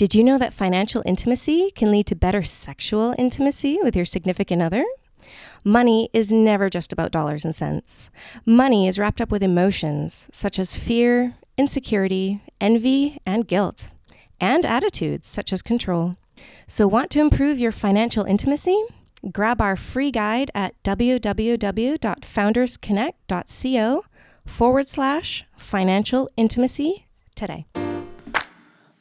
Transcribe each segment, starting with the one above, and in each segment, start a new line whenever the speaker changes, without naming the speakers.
Did you know that financial intimacy can lead to better sexual intimacy with your significant other? Money is never just about dollars and cents. Money is wrapped up with emotions such as fear, insecurity, envy, and guilt, and attitudes such as control. So, want to improve your financial intimacy? Grab our free guide at www.foundersconnect.co forward slash financial intimacy today.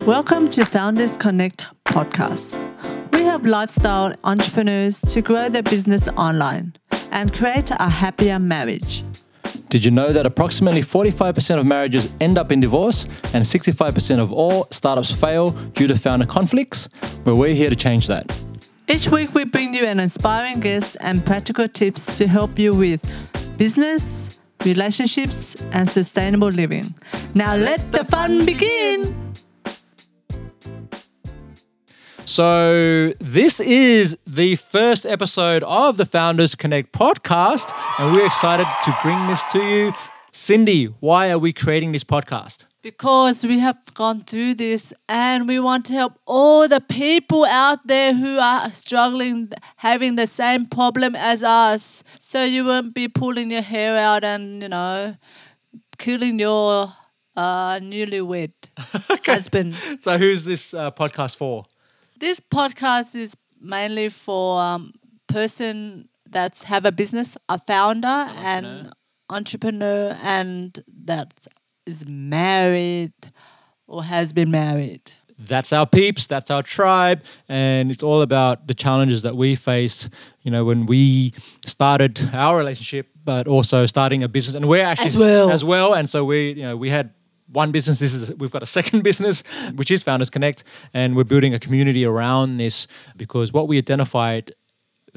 Welcome to Founders Connect podcast. We help lifestyle entrepreneurs to grow their business online and create a happier marriage.
Did you know that approximately 45% of marriages end up in divorce and 65% of all startups fail due to founder conflicts? Well, we're here to change that.
Each week, we bring you an inspiring guest and practical tips to help you with business, relationships, and sustainable living. Now, let the fun begin.
So, this is the first episode of the Founders Connect podcast, and we're excited to bring this to you. Cindy, why are we creating this podcast?
Because we have gone through this and we want to help all the people out there who are struggling, having the same problem as us. So you won't be pulling your hair out and, you know, killing your uh, newlywed husband.
So, who's this uh, podcast for?
This podcast is mainly for um, person that's have a business, a founder and entrepreneur, and that is married or has been married.
That's our peeps, that's our tribe, and it's all about the challenges that we face, you know, when we started our relationship, but also starting a business. And we're actually
As well.
as well. And so we, you know, we had one business. This is we've got a second business, which is Founders Connect, and we're building a community around this because what we identified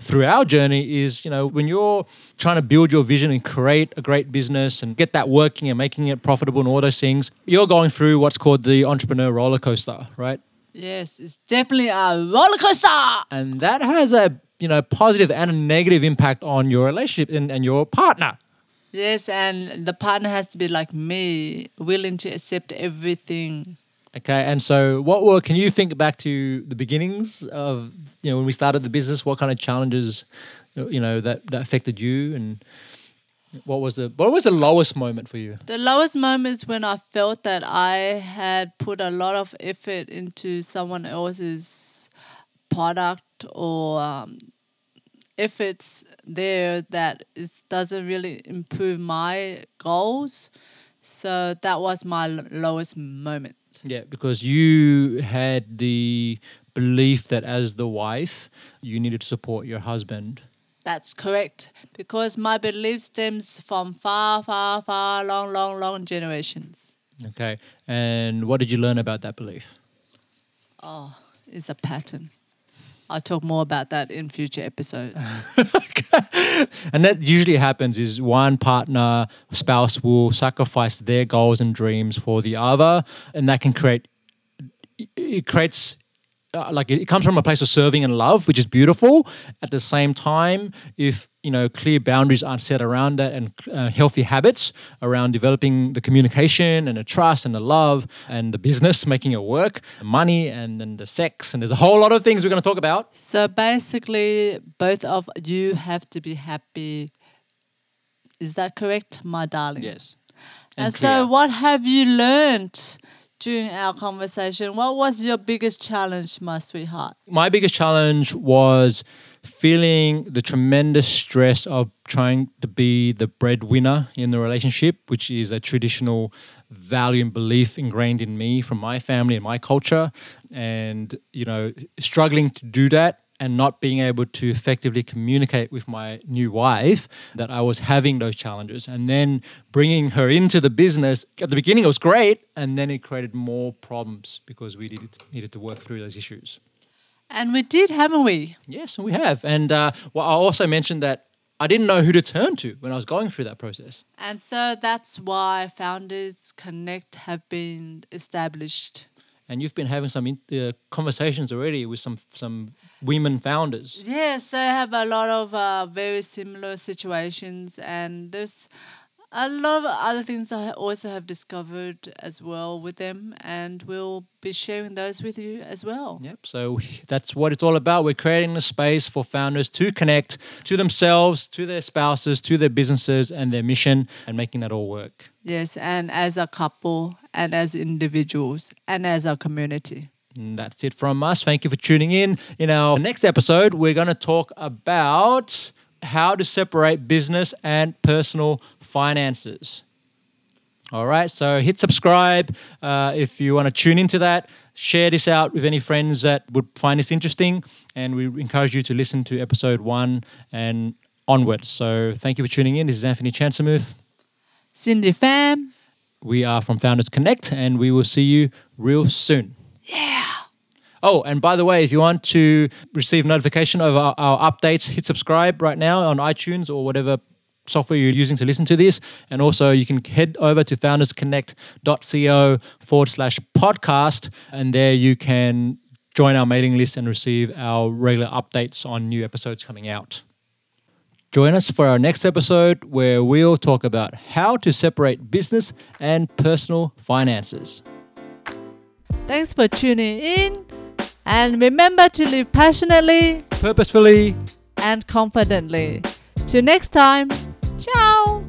through our journey is, you know, when you're trying to build your vision and create a great business and get that working and making it profitable and all those things, you're going through what's called the entrepreneur roller coaster, right?
Yes, it's definitely a roller coaster.
And that has a, you know, positive and a negative impact on your relationship and, and your partner.
Yes, and the partner has to be like me, willing to accept everything.
Okay, and so what were? Can you think back to the beginnings of you know when we started the business? What kind of challenges, you know, that that affected you, and what was the what was the lowest moment for you?
The lowest moment is when I felt that I had put a lot of effort into someone else's product or um, efforts there that is, doesn't really improve my goals. So that was my l- lowest moment.
Yeah, because you had the belief that as the wife, you needed to support your husband.
That's correct. Because my belief stems from far, far, far, long, long, long generations.
Okay, and what did you learn about that belief?
Oh, it's a pattern. I'll talk more about that in future episodes.
and that usually happens is one partner spouse will sacrifice their goals and dreams for the other and that can create it creates uh, like it, it comes from a place of serving and love which is beautiful at the same time if you know clear boundaries aren't set around that and uh, healthy habits around developing the communication and the trust and the love and the business making it work money and then the sex and there's a whole lot of things we're going to talk about
so basically, both of you have to be happy. Is that correct, my darling?
yes
And,
clear.
so, what have you learned during our conversation? What was your biggest challenge, my sweetheart?
my biggest challenge was feeling the tremendous stress of trying to be the breadwinner in the relationship, which is a traditional value and belief ingrained in me from my family and my culture. And, you know, struggling to do that and not being able to effectively communicate with my new wife that I was having those challenges. And then bringing her into the business, at the beginning it was great, and then it created more problems because we needed, needed to work through those issues.
And we did, haven't we?
Yes, we have. And uh, well, I also mentioned that I didn't know who to turn to when I was going through that process.
And so that's why Founders Connect have been established.
And you've been having some in- uh, conversations already with some some women founders.
Yes, they have a lot of uh, very similar situations, and there's a lot of other things I also have discovered as well with them, and we'll be sharing those with you as well.
Yep. So that's what it's all about. We're creating a space for founders to connect to themselves, to their spouses, to their businesses and their mission, and making that all work.
Yes, and as a couple, and as individuals, and as a community.
And that's it from us. Thank you for tuning in. In our next episode, we're going to talk about how to separate business and personal finances. All right, so hit subscribe uh, if you want to tune into that. Share this out with any friends that would find this interesting, and we encourage you to listen to episode one and onwards. So thank you for tuning in. This is Anthony Chansamuth.
Cindy Fam.
We are from Founders Connect, and we will see you real soon.
Yeah.
Oh, and by the way, if you want to receive notification of our, our updates, hit subscribe right now on iTunes or whatever software you're using to listen to this. And also, you can head over to foundersconnect.co forward slash podcast, and there you can join our mailing list and receive our regular updates on new episodes coming out. Join us for our next episode where we'll talk about how to separate business and personal finances.
Thanks for tuning in. And remember to live passionately
Purposefully
and confidently. Till next time, ciao!